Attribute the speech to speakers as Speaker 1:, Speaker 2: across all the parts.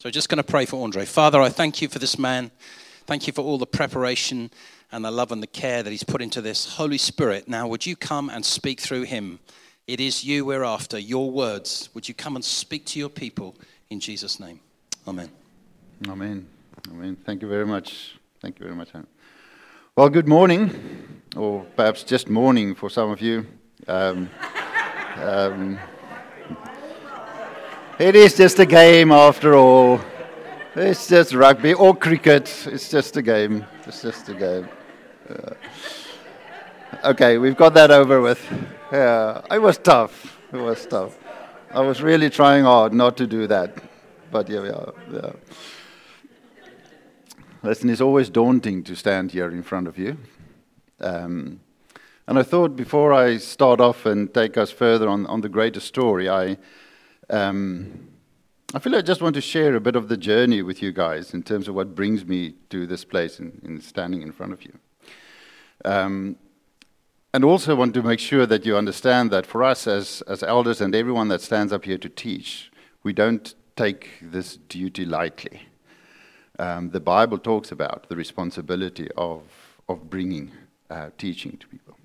Speaker 1: So, just going to pray for André. Father, I thank you for this man. Thank you for all the preparation and the love and the care that he's put into this. Holy Spirit, now would you come and speak through him? It is you we're after, your words. Would you come and speak to your people in Jesus' name? Amen.
Speaker 2: Amen. Amen. Thank you very much. Thank you very much. Well, good morning, or perhaps just morning for some of you. Um, um, it is just a game after all. It's just rugby or cricket. It's just a game. It's just a game. Uh, okay, we've got that over with. Yeah, it was tough. It was tough. I was really trying hard not to do that, but we are. Yeah. Listen, it's always daunting to stand here in front of you. Um, and I thought before I start off and take us further on, on the greater story, I um, I feel I just want to share a bit of the journey with you guys in terms of what brings me to this place in standing in front of you. Um, and also want to make sure that you understand that for us as, as elders and everyone that stands up here to teach, we don't take this duty lightly. Um, the Bible talks about the responsibility of, of bringing uh, teaching to people.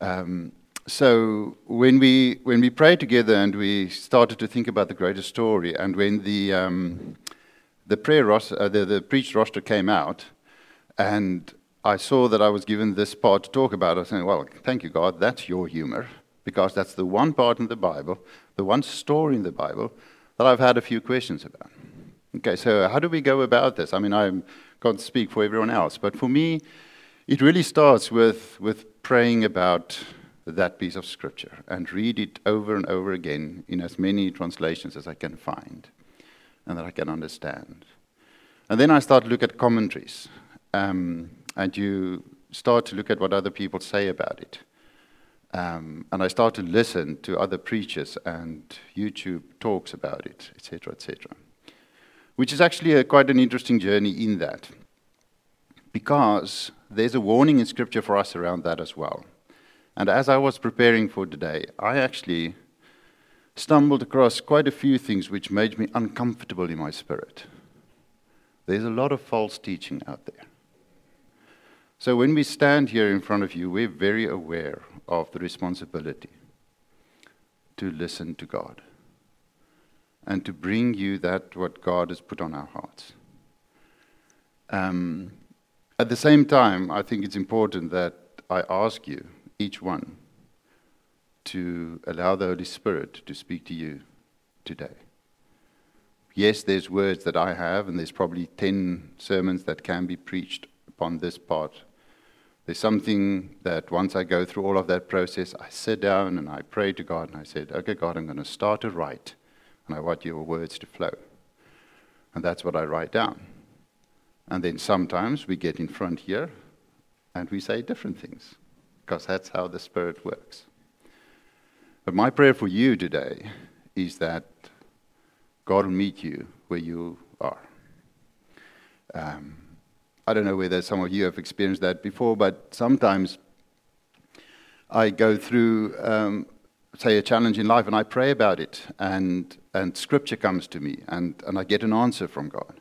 Speaker 2: Um, so when we when we prayed together and we started to think about the greater story, and when the um, the prayer roster, uh, the, the preached roster came out, and I saw that I was given this part to talk about, I said, "Well, thank you, God, that's your humor, because that's the one part in the Bible, the one story in the Bible that I've had a few questions about." Okay, so how do we go about this? I mean, I can't speak for everyone else, but for me, it really starts with with praying about that piece of scripture and read it over and over again in as many translations as I can find and that I can understand. And then I start to look at commentaries, um, and you start to look at what other people say about it. Um, and I start to listen to other preachers and YouTube talks about it, etc., etc. Which is actually a, quite an interesting journey in that, because there's a warning in Scripture for us around that as well. And as I was preparing for today, I actually stumbled across quite a few things which made me uncomfortable in my spirit. There's a lot of false teaching out there. So when we stand here in front of you, we're very aware of the responsibility to listen to God and to bring you that what God has put on our hearts. Um, at the same time, I think it's important that I ask you each one to allow the Holy Spirit to speak to you today. Yes, there's words that I have, and there's probably 10 sermons that can be preached upon this part. There's something that once I go through all of that process, I sit down and I pray to God and I said, Okay, God, I'm going to start to write, and I want your words to flow. And that's what I write down. And then sometimes we get in front here and we say different things because that's how the Spirit works. But my prayer for you today is that God will meet you where you are. Um, I don't know whether some of you have experienced that before, but sometimes I go through, um, say, a challenge in life and I pray about it, and, and scripture comes to me, and, and I get an answer from God.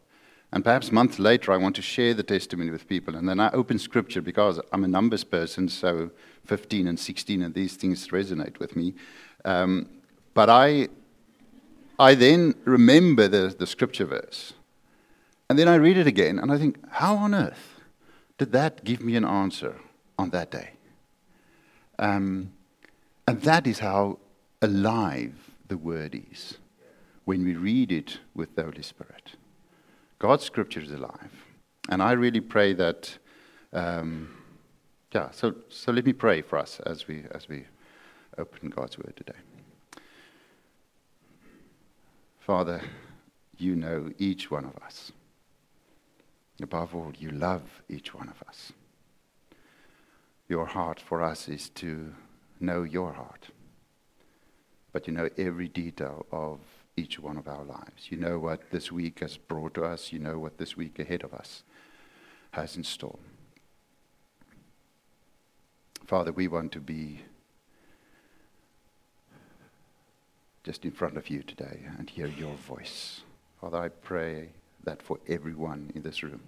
Speaker 2: And perhaps months later, I want to share the testimony with people. And then I open scripture because I'm a numbers person, so 15 and 16 and these things resonate with me. Um, but I, I then remember the, the scripture verse. And then I read it again and I think, how on earth did that give me an answer on that day? Um, and that is how alive the word is when we read it with the Holy Spirit. God's scripture is alive. And I really pray that, um, yeah, so, so let me pray for us as we, as we open God's word today. Father, you know each one of us. Above all, you love each one of us. Your heart for us is to know your heart. But you know every detail of each one of our lives. You know what this week has brought to us, you know what this week ahead of us has in store. Father, we want to be just in front of you today and hear your voice, Father, I pray that for everyone in this room,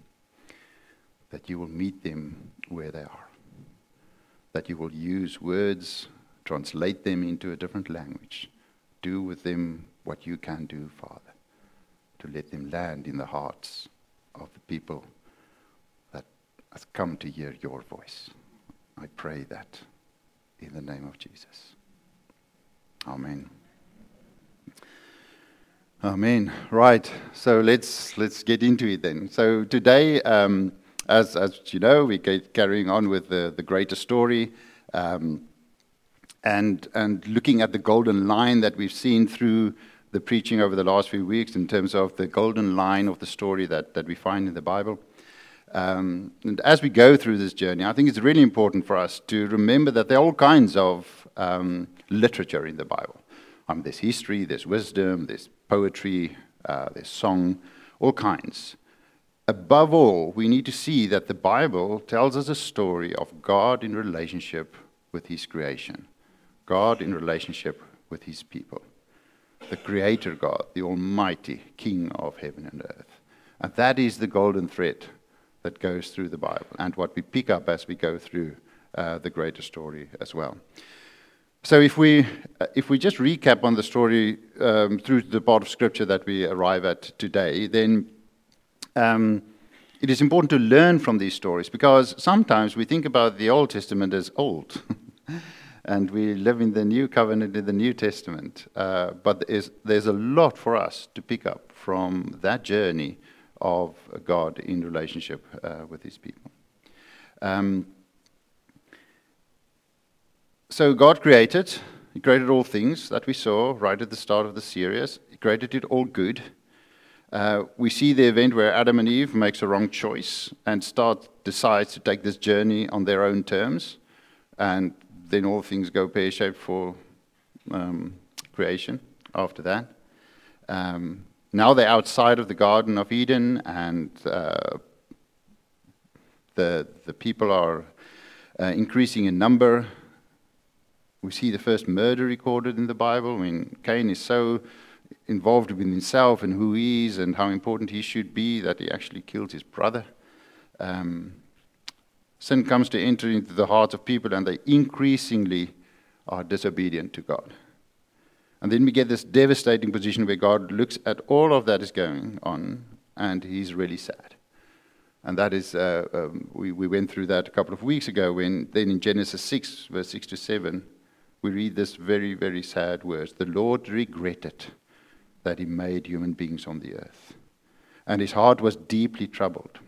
Speaker 2: that you will meet them where they are, that you will use words, translate them into a different language, do with them what you can do, Father, to let them land in the hearts of the people that have come to hear your voice. I pray that in the name of Jesus. Amen. Amen. Right. So let's let's get into it then. So today, um, as as you know, we get carrying on with the the greater story, um, and and looking at the golden line that we've seen through the preaching over the last few weeks in terms of the golden line of the story that that we find in the Bible. Um, and as we go through this journey, I think it's really important for us to remember that there are all kinds of um, literature in the Bible. Um, there's history, there's wisdom, there's poetry, uh, there's song, all kinds. Above all, we need to see that the Bible tells us a story of God in relationship with His creation, God in relationship with His people, the Creator God, the Almighty King of heaven and earth. And that is the golden thread that goes through the Bible and what we pick up as we go through uh, the greater story as well. So, if we, uh, if we just recap on the story um, through the part of Scripture that we arrive at today, then um, it is important to learn from these stories because sometimes we think about the Old Testament as old. and we live in the New Covenant in the New Testament. Uh, but there's, there's a lot for us to pick up from that journey of God in relationship uh, with his people. Um, so God created, He created all things that we saw right at the start of the series. He created it all good. Uh, we see the event where Adam and Eve makes a wrong choice and start decides to take this journey on their own terms, and then all things go pear shaped for um, creation after that. Um, now they're outside of the Garden of Eden, and uh, the, the people are uh, increasing in number. We see the first murder recorded in the Bible when Cain is so involved with himself and who he is and how important he should be that he actually killed his brother. Um, sin comes to enter into the hearts of people, and they increasingly are disobedient to God. And then we get this devastating position where God looks at all of that is going on and he's really sad. And that is, uh, um, we, we went through that a couple of weeks ago when then in Genesis 6, verse 6 to 7, we read this very, very sad words. The Lord regretted that he made human beings on the earth, and his heart was deeply troubled.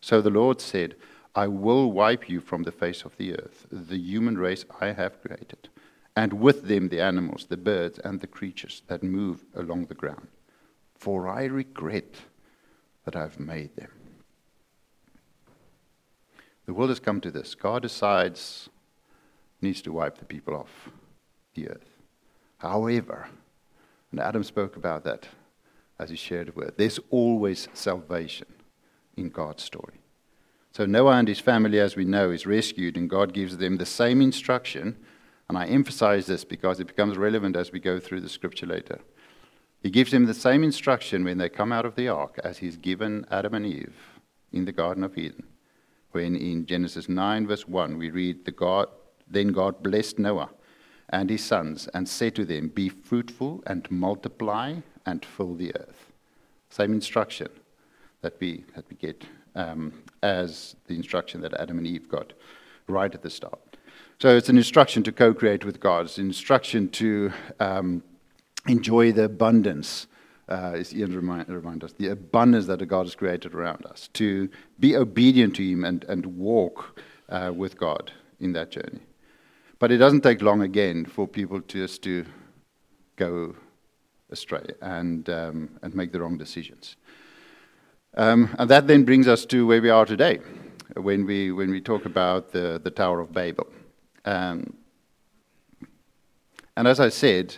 Speaker 2: So the Lord said, I will wipe you from the face of the earth, the human race I have created and with them the animals, the birds, and the creatures that move along the ground. For I regret that I've made them. The world has come to this. God decides needs to wipe the people off the earth. However, and Adam spoke about that as he shared word, there's always salvation in God's story. So Noah and his family, as we know, is rescued, and God gives them the same instruction and I emphasize this because it becomes relevant as we go through the scripture later. He gives them the same instruction when they come out of the ark as he's given Adam and Eve in the Garden of Eden. When in Genesis 9, verse 1, we read, the God, Then God blessed Noah and his sons and said to them, Be fruitful and multiply and fill the earth. Same instruction that we, that we get um, as the instruction that Adam and Eve got right at the start. So it's an instruction to co create with God, it's an instruction to um, enjoy the abundance. Uh, as Ian remind, remind us, the abundance that God has created around us, to be obedient to Him and, and walk uh, with God in that journey. But it doesn't take long again for people just to go astray and, um, and make the wrong decisions. Um, and that then brings us to where we are today, when we, when we talk about the, the Tower of Babel. Um, and as I said,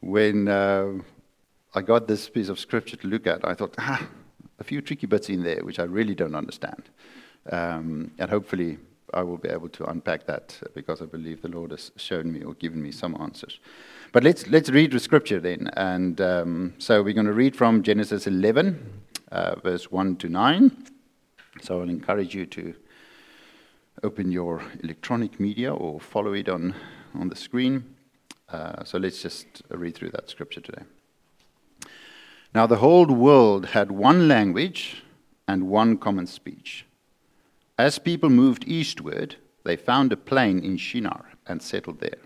Speaker 2: when uh, I got this piece of scripture to look at, I thought, ah, a few tricky bits in there which I really don't understand. Um, and hopefully, I will be able to unpack that because I believe the Lord has shown me or given me some answers. But let's, let's read the scripture then. And um, so we're going to read from Genesis 11, uh, verse 1 to 9. So I'll encourage you to open your electronic media or follow it on, on the screen. Uh, so let's just read through that scripture today. Now the whole world had one language and one common speech. As people moved eastward, they found a plain in Shinar and settled there.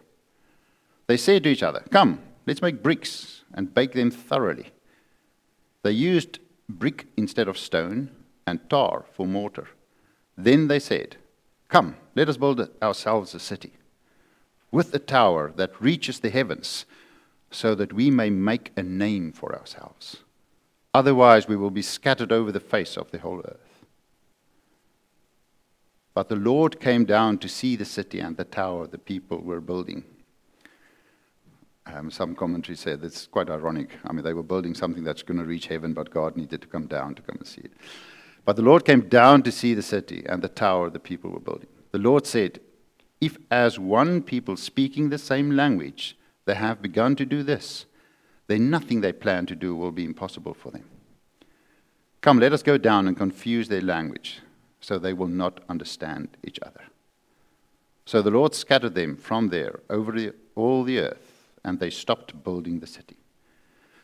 Speaker 2: They said to each other, Come, let's make bricks and bake them thoroughly. They used brick instead of stone and tar for mortar. Then they said, Come, let us build ourselves a city with a tower that reaches the heavens, so that we may make a name for ourselves. Otherwise, we will be scattered over the face of the whole earth. But the Lord came down to see the city and the tower the people were building. Um, some commentary said it's quite ironic. I mean, they were building something that's going to reach heaven, but God needed to come down to come and see it. But the Lord came down to see the city and the tower the people were building. The Lord said, If as one people speaking the same language they have begun to do this, then nothing they plan to do will be impossible for them. Come, let us go down and confuse their language, so they will not understand each other. So the Lord scattered them from there over the, all the earth and they stopped building the city.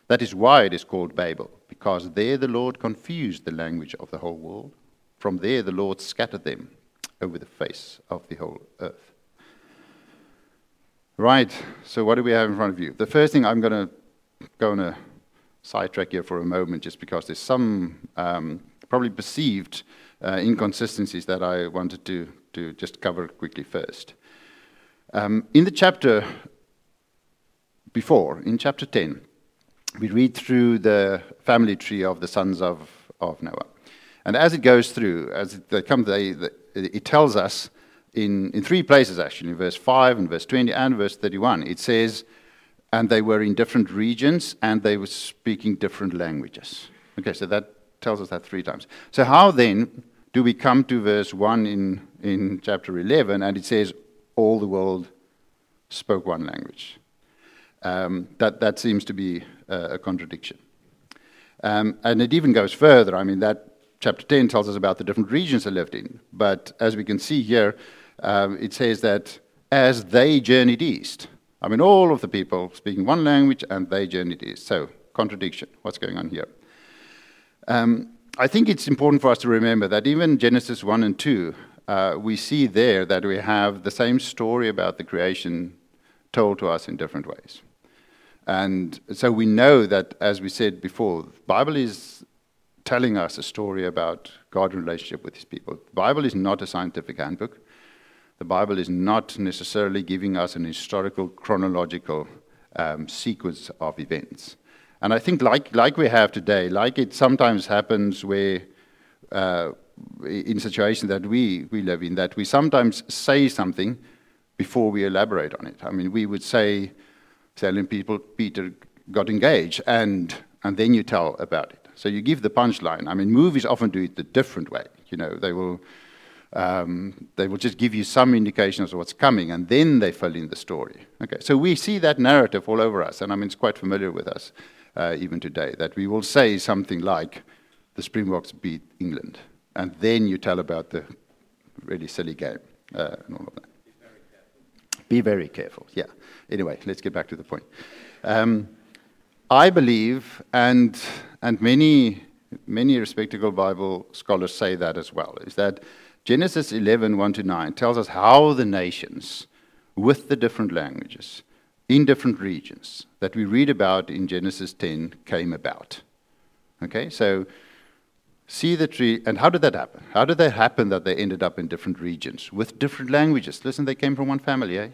Speaker 2: That is why it is called Babel, because there the Lord confused the language of the whole world. From there the Lord scattered them over the face of the whole earth. Right, so what do we have in front of you? The first thing I'm going to go on a sidetrack here for a moment, just because there's some um, probably perceived uh, inconsistencies that I wanted to, to just cover quickly first. Um, in the chapter before, in chapter 10, we read through the family tree of the sons of, of Noah. And as it goes through, as they come, they, they, it tells us in, in three places actually, in verse 5 and verse 20 and verse 31, it says, and they were in different regions and they were speaking different languages. Okay, so that tells us that three times. So, how then do we come to verse 1 in, in chapter 11 and it says, all the world spoke one language? Um, that, that seems to be a, a contradiction. Um, and it even goes further. I mean, that chapter 10 tells us about the different regions they lived in. But as we can see here, um, it says that as they journeyed east, I mean, all of the people speaking one language and they journeyed east. So, contradiction. What's going on here? Um, I think it's important for us to remember that even Genesis 1 and 2, uh, we see there that we have the same story about the creation told to us in different ways. And so we know that, as we said before, the Bible is telling us a story about God's relationship with his people. The Bible is not a scientific handbook. The Bible is not necessarily giving us an historical, chronological um, sequence of events. And I think, like, like we have today, like it sometimes happens where, uh, in situations that we, we live in, that we sometimes say something before we elaborate on it. I mean, we would say, telling people Peter got engaged, and, and then you tell about it. So you give the punchline. I mean, movies often do it the different way. You know, they will, um, they will just give you some indications of what's coming, and then they fill in the story. Okay, so we see that narrative all over us, and I mean, it's quite familiar with us uh, even today, that we will say something like, the Springboks beat England, and then you tell about the really silly game uh, and all of that. Be very careful, yeah. Anyway, let's get back to the point. Um, I believe, and, and many, many respectable Bible scholars say that as well, is that Genesis 11, 1 to 9 tells us how the nations, with the different languages, in different regions, that we read about in Genesis 10 came about. Okay, so see the tree, and how did that happen? How did that happen that they ended up in different regions with different languages? Listen, they came from one family, eh?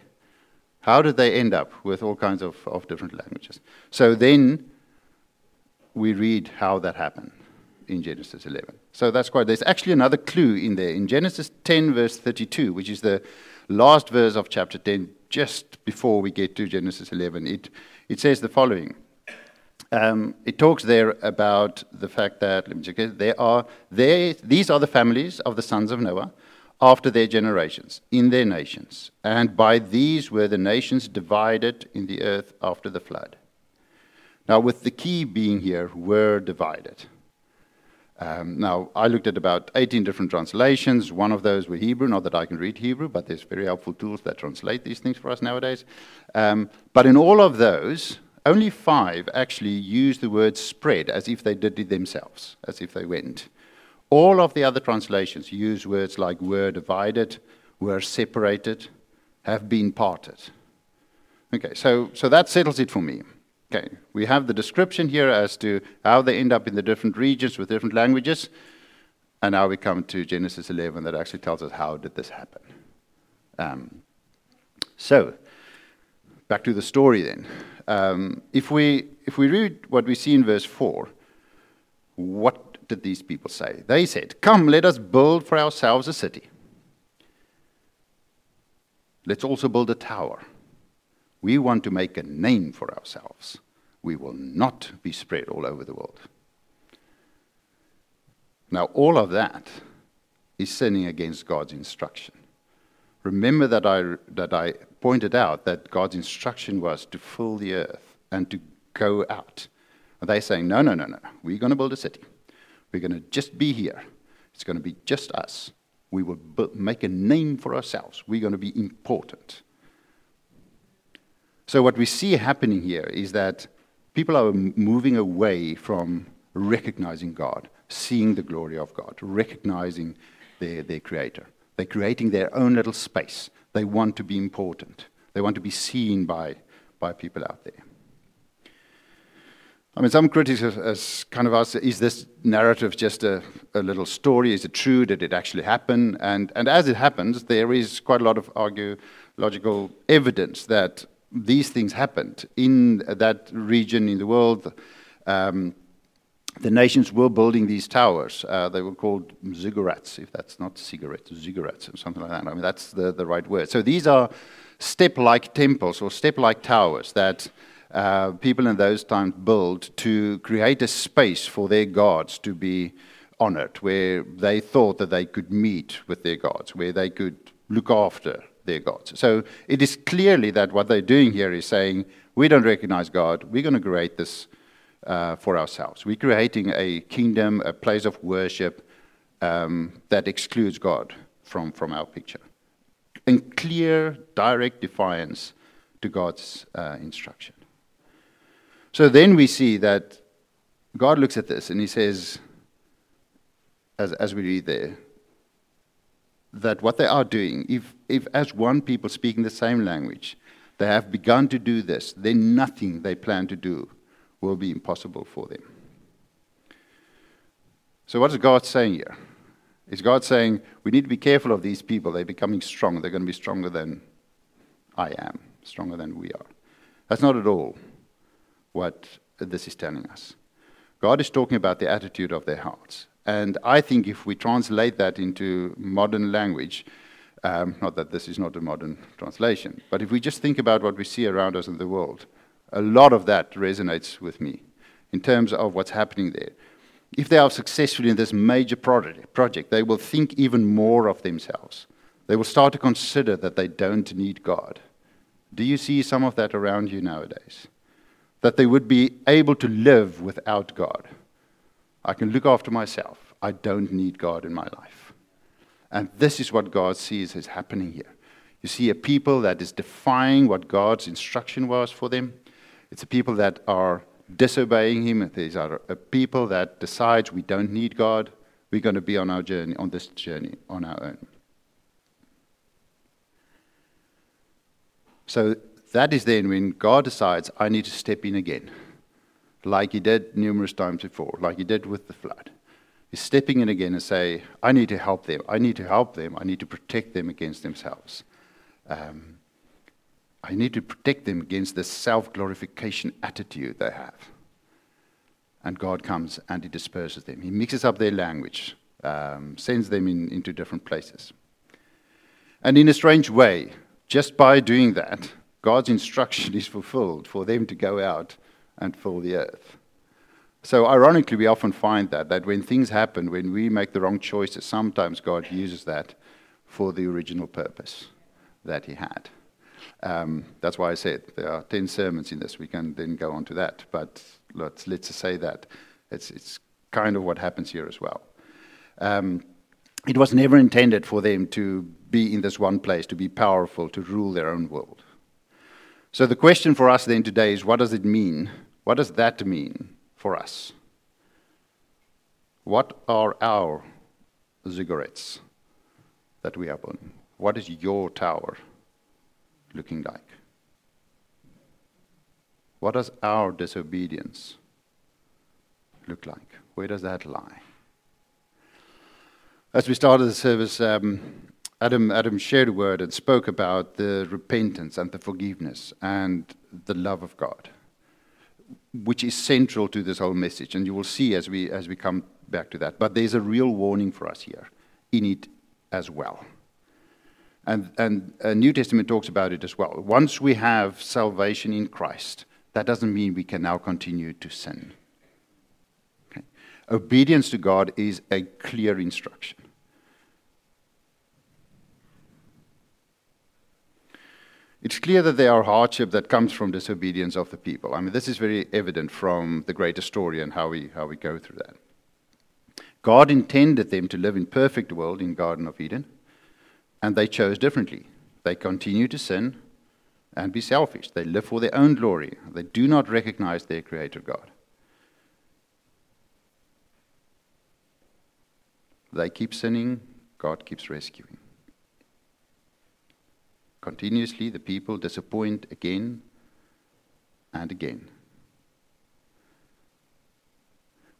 Speaker 2: How did they end up with all kinds of, of different languages? So then we read how that happened in Genesis 11. So that's quite, there's actually another clue in there. In Genesis 10, verse 32, which is the last verse of chapter 10, just before we get to Genesis 11, it, it says the following. Um, it talks there about the fact that, let me check it, there are, there, these are the families of the sons of Noah after their generations, in their nations. And by these were the nations divided in the earth after the flood. Now, with the key being here, were divided. Um, now, I looked at about 18 different translations. One of those were Hebrew, not that I can read Hebrew, but there's very helpful tools that translate these things for us nowadays. Um, but in all of those, only five actually use the word spread as if they did it themselves, as if they went. All of the other translations use words like were divided, were separated, have been parted. Okay, so, so that settles it for me. Okay, we have the description here as to how they end up in the different regions with different languages, and now we come to Genesis 11 that actually tells us how did this happen. Um, so, back to the story then. Um, if we if we read what we see in verse four, what did these people say? They said, "Come, let us build for ourselves a city. Let's also build a tower." We want to make a name for ourselves. We will not be spread all over the world. Now, all of that is sinning against God's instruction. Remember that I, that I pointed out that God's instruction was to fill the earth and to go out. And they're saying, no, no, no, no. We're going to build a city. We're going to just be here. It's going to be just us. We will make a name for ourselves. We're going to be important. So, what we see happening here is that people are moving away from recognizing God, seeing the glory of God, recognizing their, their Creator. They're creating their own little space. They want to be important, they want to be seen by, by people out there. I mean, some critics have, kind of asked, is this narrative just a, a, little story? Is it true? Did it actually happen? And, and as it happens, there is quite a lot of archaeological evidence that these things happened in that region in the world. Um, the nations were building these towers. Uh, they were called ziggurats, if that's not cigarettes, ziggurats or something like that. I mean, that's the, the right word. So these are step like temples or step like towers that uh, people in those times built to create a space for their gods to be honored, where they thought that they could meet with their gods, where they could look after their gods. So it is clearly that what they're doing here is saying, we don't recognize God, we're going to create this uh, for ourselves. We're creating a kingdom, a place of worship um, that excludes God from, from our picture. In clear, direct defiance to God's uh, instruction. So then we see that God looks at this and he says, as, as we read there, that what they are doing, if, if as one people speaking the same language, they have begun to do this, then nothing they plan to do will be impossible for them. So, what is God saying here? Is God saying we need to be careful of these people? They're becoming strong. They're going to be stronger than I am, stronger than we are. That's not at all what this is telling us. God is talking about the attitude of their hearts. And I think if we translate that into modern language, um, not that this is not a modern translation, but if we just think about what we see around us in the world, a lot of that resonates with me in terms of what's happening there. If they are successful in this major project, they will think even more of themselves. They will start to consider that they don't need God. Do you see some of that around you nowadays? That they would be able to live without God. I can look after myself. I don't need God in my life. And this is what God sees is happening here. You see a people that is defying what God's instruction was for them. It's a people that are disobeying Him. These are a people that decides we don't need God. We're going to be on our journey, on this journey, on our own. So that is then when God decides, I need to step in again, like He did numerous times before, like He did with the flood. He's stepping in again and say, I need to help them. I need to help them. I need to protect them against themselves. Um, I need to protect them against the self glorification attitude they have. And God comes and He disperses them. He mixes up their language, um, sends them in, into different places. And in a strange way, just by doing that, God's instruction is fulfilled for them to go out and fill the earth. So, ironically, we often find that, that when things happen, when we make the wrong choices, sometimes God uses that for the original purpose that he had. Um, that's why I said there are 10 sermons in this. We can then go on to that. But let's, let's say that it's, it's kind of what happens here as well. Um, it was never intended for them to be in this one place, to be powerful, to rule their own world. So the question for us then today is what does it mean? What does that mean for us? What are our ziggurats that we have on? What is your tower looking like? What does our disobedience look like? Where does that lie? As we started the service, um, Adam, Adam shared a word and spoke about the repentance and the forgiveness and the love of God, which is central to this whole message. And you will see as we, as we come back to that. But there's a real warning for us here in it as well. And, and uh, New Testament talks about it as well. Once we have salvation in Christ, that doesn't mean we can now continue to sin. Okay? Obedience to God is a clear instruction. It's clear that there are hardship that comes from disobedience of the people. I mean, this is very evident from the greater story and how we, how we go through that. God intended them to live in perfect world in Garden of Eden, and they chose differently. They continue to sin and be selfish. They live for their own glory. They do not recognize their creator God. They keep sinning, God keeps rescuing. Continuously, the people disappoint again and again.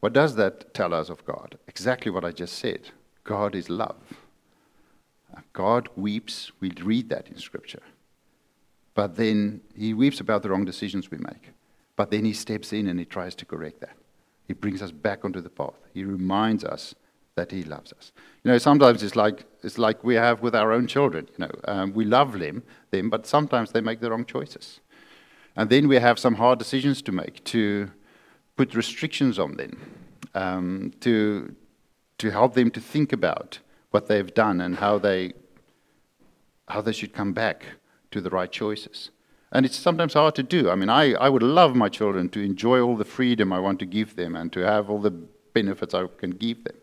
Speaker 2: What does that tell us of God? Exactly what I just said. God is love. God weeps. We read that in Scripture. But then he weeps about the wrong decisions we make. But then he steps in and he tries to correct that. He brings us back onto the path. He reminds us that he loves us. You know, sometimes it's like it's like we have with our own children. You know, um, we love them, them, but sometimes they make the wrong choices, and then we have some hard decisions to make to put restrictions on them, um, to to help them to think about what they've done and how they how they should come back to the right choices. And it's sometimes hard to do. I mean, I, I would love my children to enjoy all the freedom I want to give them and to have all the benefits I can give them.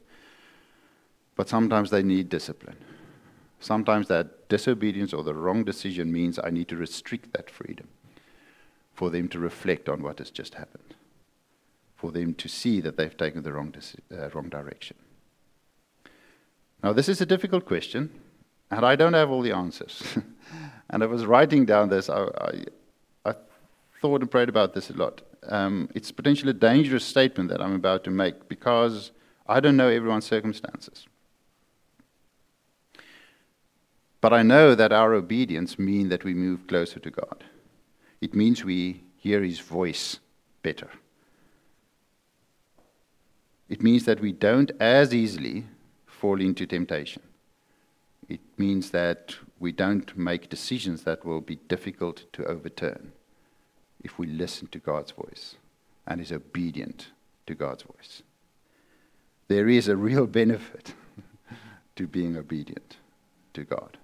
Speaker 2: But sometimes they need discipline. Sometimes that disobedience or the wrong decision means I need to restrict that freedom for them to reflect on what has just happened, for them to see that they've taken the wrong, uh, wrong direction. Now, this is a difficult question, and I don't have all the answers. and I was writing down this, I, I, I, thought and prayed about this a lot. Um, it's potentially a dangerous statement that I'm about to make because I don't know everyone's circumstances. But I know that our obedience means that we move closer to God. It means we hear His voice better. It means that we don't as easily fall into temptation. It means that we don't make decisions that will be difficult to overturn if we listen to God's voice and is obedient to God's voice. There is a real benefit to being obedient to God.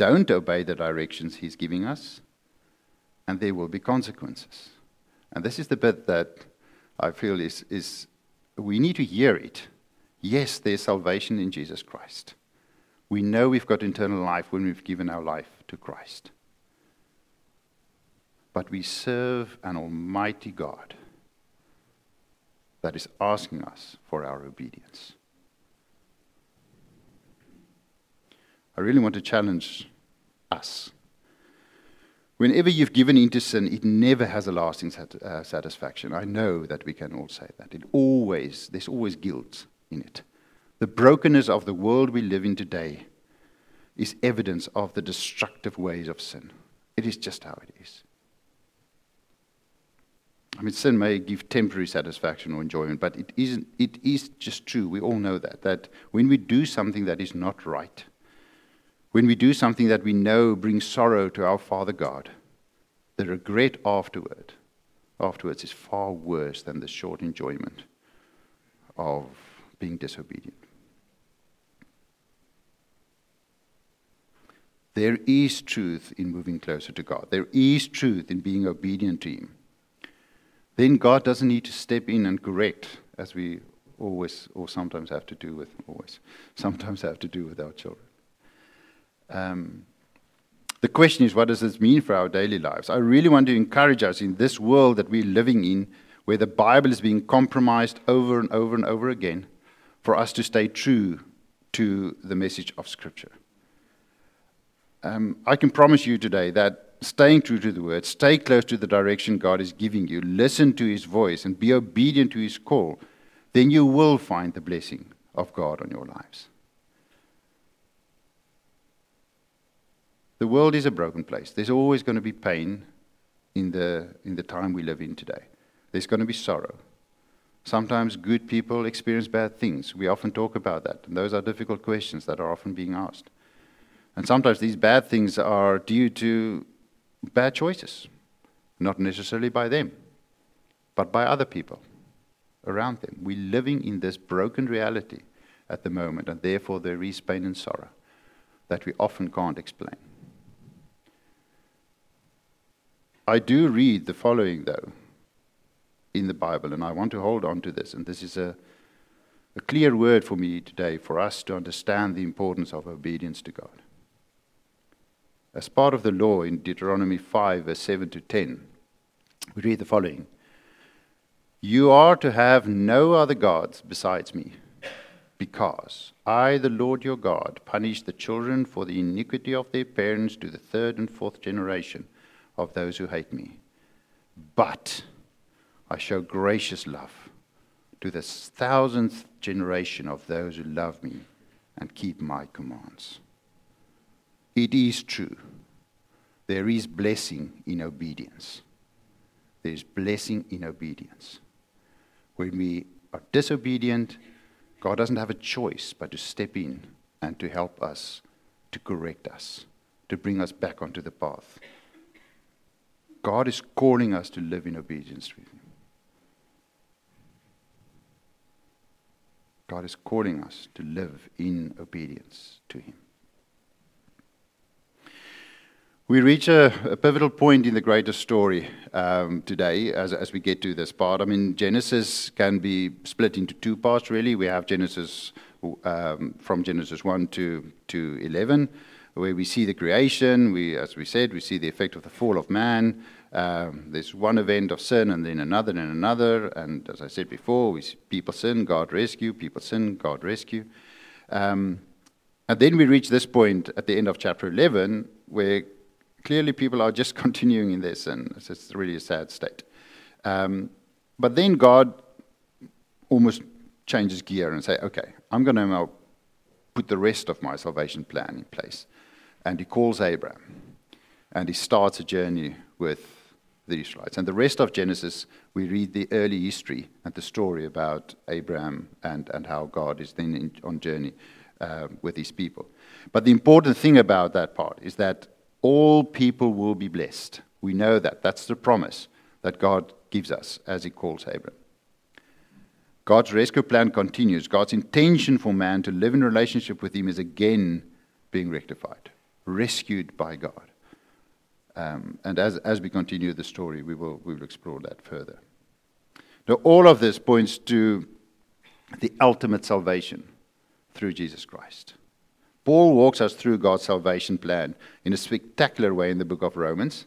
Speaker 2: don't obey the directions he's giving us, and there will be consequences. And this is the bit that I feel is, is we need to hear it. Yes, there's salvation in Jesus Christ. We know we've got eternal life when we've given our life to Christ. But we serve an almighty God that is asking us for our obedience. I really want to challenge us. Whenever you've given into sin, it never has a lasting sat- uh, satisfaction. I know that we can all say that. It always, there's always guilt in it. The brokenness of the world we live in today is evidence of the destructive ways of sin. It is just how it is. I mean, sin may give temporary satisfaction or enjoyment, but it, isn't, it is just true. We all know that. That when we do something that is not right, when we do something that we know brings sorrow to our Father God, the regret afterward, afterwards is far worse than the short enjoyment of being disobedient. There is truth in moving closer to God. There is truth in being obedient to Him. Then God doesn't need to step in and correct, as we always or sometimes have to do with always, sometimes have to do with our children. Um, the question is, what does this mean for our daily lives? I really want to encourage us in this world that we're living in, where the Bible is being compromised over and over and over again, for us to stay true to the message of Scripture. Um, I can promise you today that staying true to the Word, stay close to the direction God is giving you, listen to His voice, and be obedient to His call, then you will find the blessing of God on your lives. The world is a broken place. There's always going to be pain in the, in the time we live in today. There's going to be sorrow. Sometimes good people experience bad things. We often talk about that, and those are difficult questions that are often being asked. And sometimes these bad things are due to bad choices, not necessarily by them, but by other people around them. We're living in this broken reality at the moment, and therefore there is pain and sorrow that we often can't explain. I do read the following, though, in the Bible, and I want to hold on to this, and this is a, a clear word for me today for us to understand the importance of obedience to God. As part of the law in Deuteronomy 5, verse 7 to 10, we read the following You are to have no other gods besides me, because I, the Lord your God, punish the children for the iniquity of their parents to the third and fourth generation of those who hate me. But I show gracious love to the thousandth generation of those who love me and keep my commands. It is true. There is blessing in obedience. There is blessing in obedience. When we are disobedient, God doesn't have a choice but to step in and to help us, to correct us, to bring us back onto the path. God is calling us to live in obedience with Him. God is calling us to live in obedience to Him. We reach a, a, pivotal point in the greater story um, today as, as we get to this part. I mean, Genesis can be split into two parts, really. We have Genesis um, from Genesis 1 to, to 11, where we see the creation. We, as we said, we see the effect of the fall of man. Um, there's one event of sin and then another and another. And as I said before, we see people sin, God rescue, people sin, God rescue. Um, and then we reach this point at the end of chapter 11 where clearly people are just continuing in their sin. It's really a sad state. Um, but then God almost changes gear and say, okay, I'm going to now put the rest of my salvation plan in place. And he calls Abraham. And he starts a journey with the Israelites. And the rest of Genesis, we read the early history and the story about Abraham and, and how God is then in, on journey uh, with his people. But the important thing about that part is that all people will be blessed. We know that. That's the promise that God gives us as He calls Abram. God's rescue plan continues. God's intention for man to live in relationship with Him is again being rectified, rescued by God. Um, and as, as we continue the story, we will, we will explore that further. Now, all of this points to the ultimate salvation through Jesus Christ. Paul walks us through God's salvation plan in a spectacular way in the book of Romans.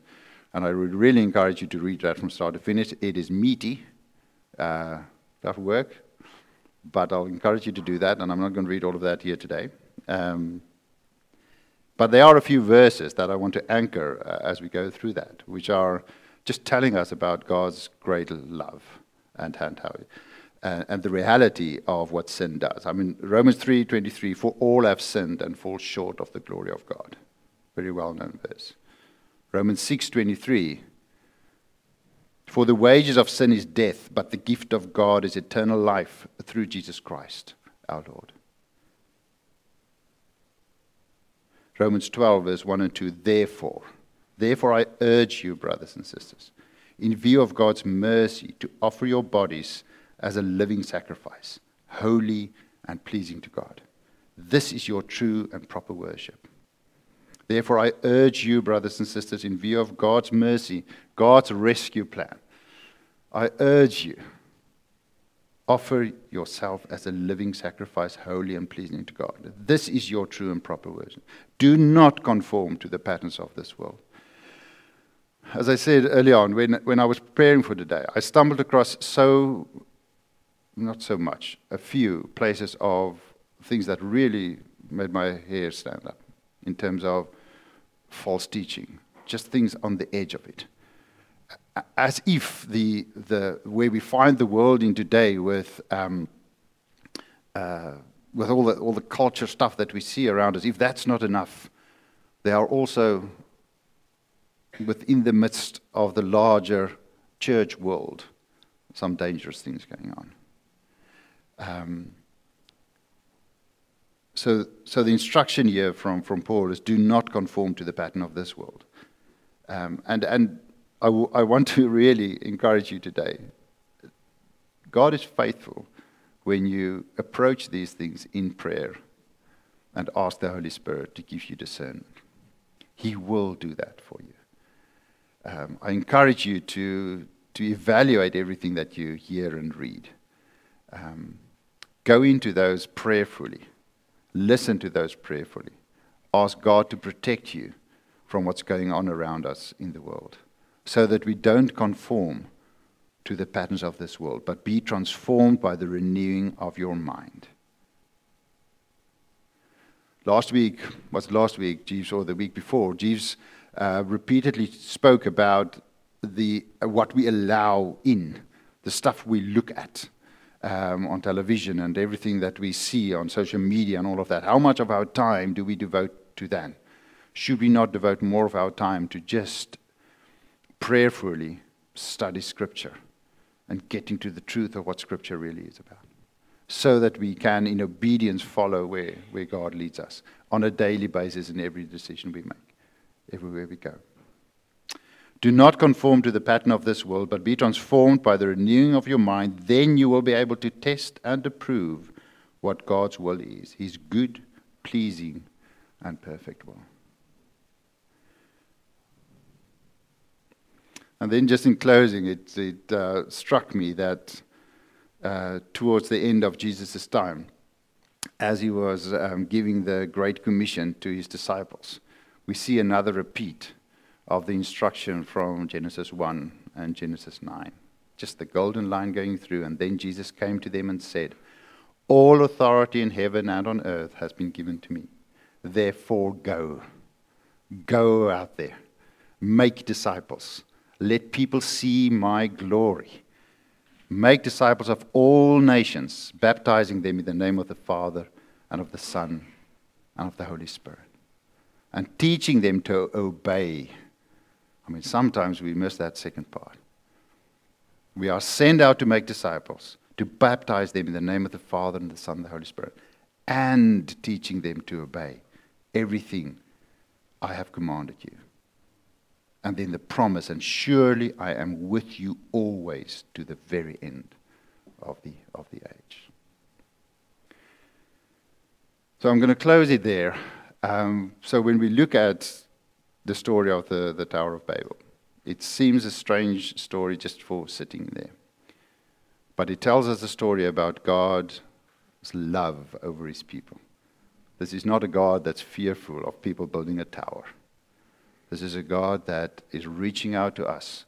Speaker 2: And I would really encourage you to read that from start to finish. It is meaty, uh, tough work, but I'll encourage you to do that. And I'm not going to read all of that here today. Um, but there are a few verses that I want to anchor uh, as we go through that, which are just telling us about God's great love and, and how uh, and the reality of what sin does. I mean, Romans 3:23, for all have sinned and fall short of the glory of God. Very well-known verse. Romans 6:23, for the wages of sin is death, but the gift of God is eternal life through Jesus Christ, our Lord. Romans 12, verse 1 and 2, therefore, therefore I urge you, brothers and sisters, in view of God's mercy, to offer your bodies as a living sacrifice, holy and pleasing to God. This is your true and proper worship. Therefore, I urge you, brothers and sisters, in view of God's mercy, God's rescue plan, I urge you, offer yourself as a living sacrifice, holy and pleasing to God. This is your true and proper worship. Do not conform to the patterns of this world. As I said earlier on, when, when I was preparing for today, I stumbled across so, not so much, a few places of things that really made my hair stand up in terms of false teaching, just things on the edge of it. As if the, the where we find the world in today with, um, uh, with all, the, all the culture stuff that we see around us, if that's not enough, there are also within the midst of the larger church world some dangerous things going on. Um, so, so the instruction here from, from Paul is do not conform to the pattern of this world. Um, and and I, w- I want to really encourage you today. God is faithful when you approach these things in prayer and ask the Holy Spirit to give you discernment. He will do that for you. Um, I encourage you to, to evaluate everything that you hear and read. Um, go into those prayerfully Listen to those prayerfully. Ask God to protect you from what's going on around us in the world so that we don't conform to the patterns of this world, but be transformed by the renewing of your mind. Last week, was last week, Jeeves, or the week before, Jeeves uh, repeatedly spoke about the, uh, what we allow in, the stuff we look at um, on television and everything that we see on social media and all of that, how much of our time do we devote to that? Should we not devote more of our time to just prayerfully study Scripture and getting to the truth of what Scripture really is about? So that we can, in obedience, follow where, where God leads us on a daily basis in every decision we make, everywhere we go. Do not conform to the pattern of this world, but be transformed by the renewing of your mind. Then you will be able to test and approve what God's will is His good, pleasing, and perfect will. And then, just in closing, it, it uh, struck me that uh, towards the end of Jesus' time, as he was um, giving the Great Commission to his disciples, we see another repeat of the instruction from Genesis 1 and Genesis 9. Just the golden line going through. And then Jesus came to them and said, All authority in heaven and on earth has been given to me. Therefore, go. Go out there. Make disciples. Let people see my glory. Make disciples of all nations, baptizing them in the name of the Father and of the Son and of the Holy Spirit, and teaching them to obey I mean, sometimes we miss that second part. We are sent out to make disciples, to baptize them in the name of the Father and the Son and the Holy Spirit, and teaching them to obey everything I have commanded you. And then the promise, and surely I am with you always to the very end of the, of the age. So I'm going to close it there. Um, so when we look at the story of the, the Tower of Babel. It seems a strange story just for sitting there. But it tells us a story about God's love over his people. This is not a God that's fearful of people building a tower. This is a God that is reaching out to us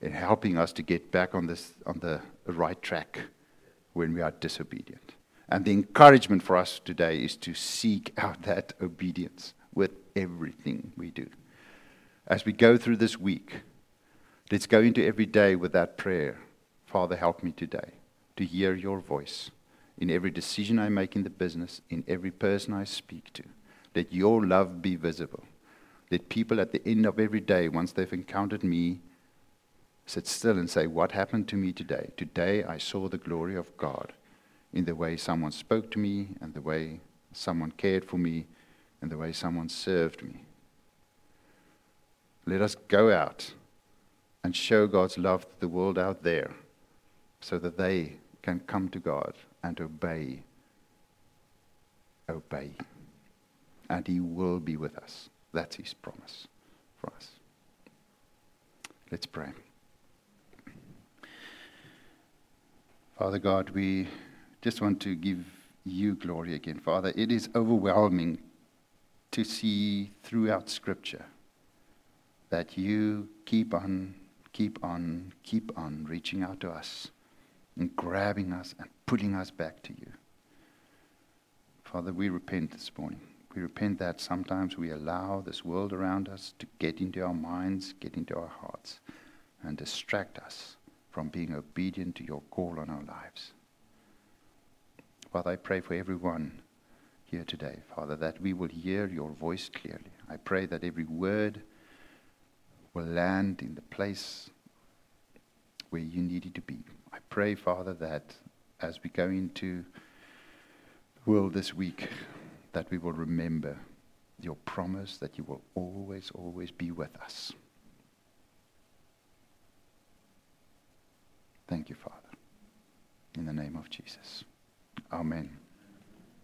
Speaker 2: and helping us to get back on, this, on the right track when we are disobedient. And the encouragement for us today is to seek out that obedience with everything we do. As we go through this week, let's go into every day with that prayer Father, help me today to hear your voice in every decision I make in the business, in every person I speak to. Let your love be visible. Let people at the end of every day, once they've encountered me, sit still and say, What happened to me today? Today I saw the glory of God in the way someone spoke to me, and the way someone cared for me, and the way someone served me. Let us go out and show God's love to the world out there so that they can come to God and obey. Obey. And He will be with us That's His promise for us. Let's pray. Father God, we just want to give you glory again. Father, it is overwhelming to see throughout Scripture that you keep on, keep on, keep on reaching out to us and grabbing us and pulling us back to you. Father, we repent this morning. We repent that sometimes we allow this world around us to get into our minds, get into our hearts, and distract us from being obedient to your call on our lives. Father, I pray for everyone here today, Father, that we will hear your voice clearly. I pray that every word will land in the place where you need it to be. I pray, Father, that as we go into the world this week, that we will remember your promise that you will always, always be with us. Thank you, Father. In the name of Jesus. Amen.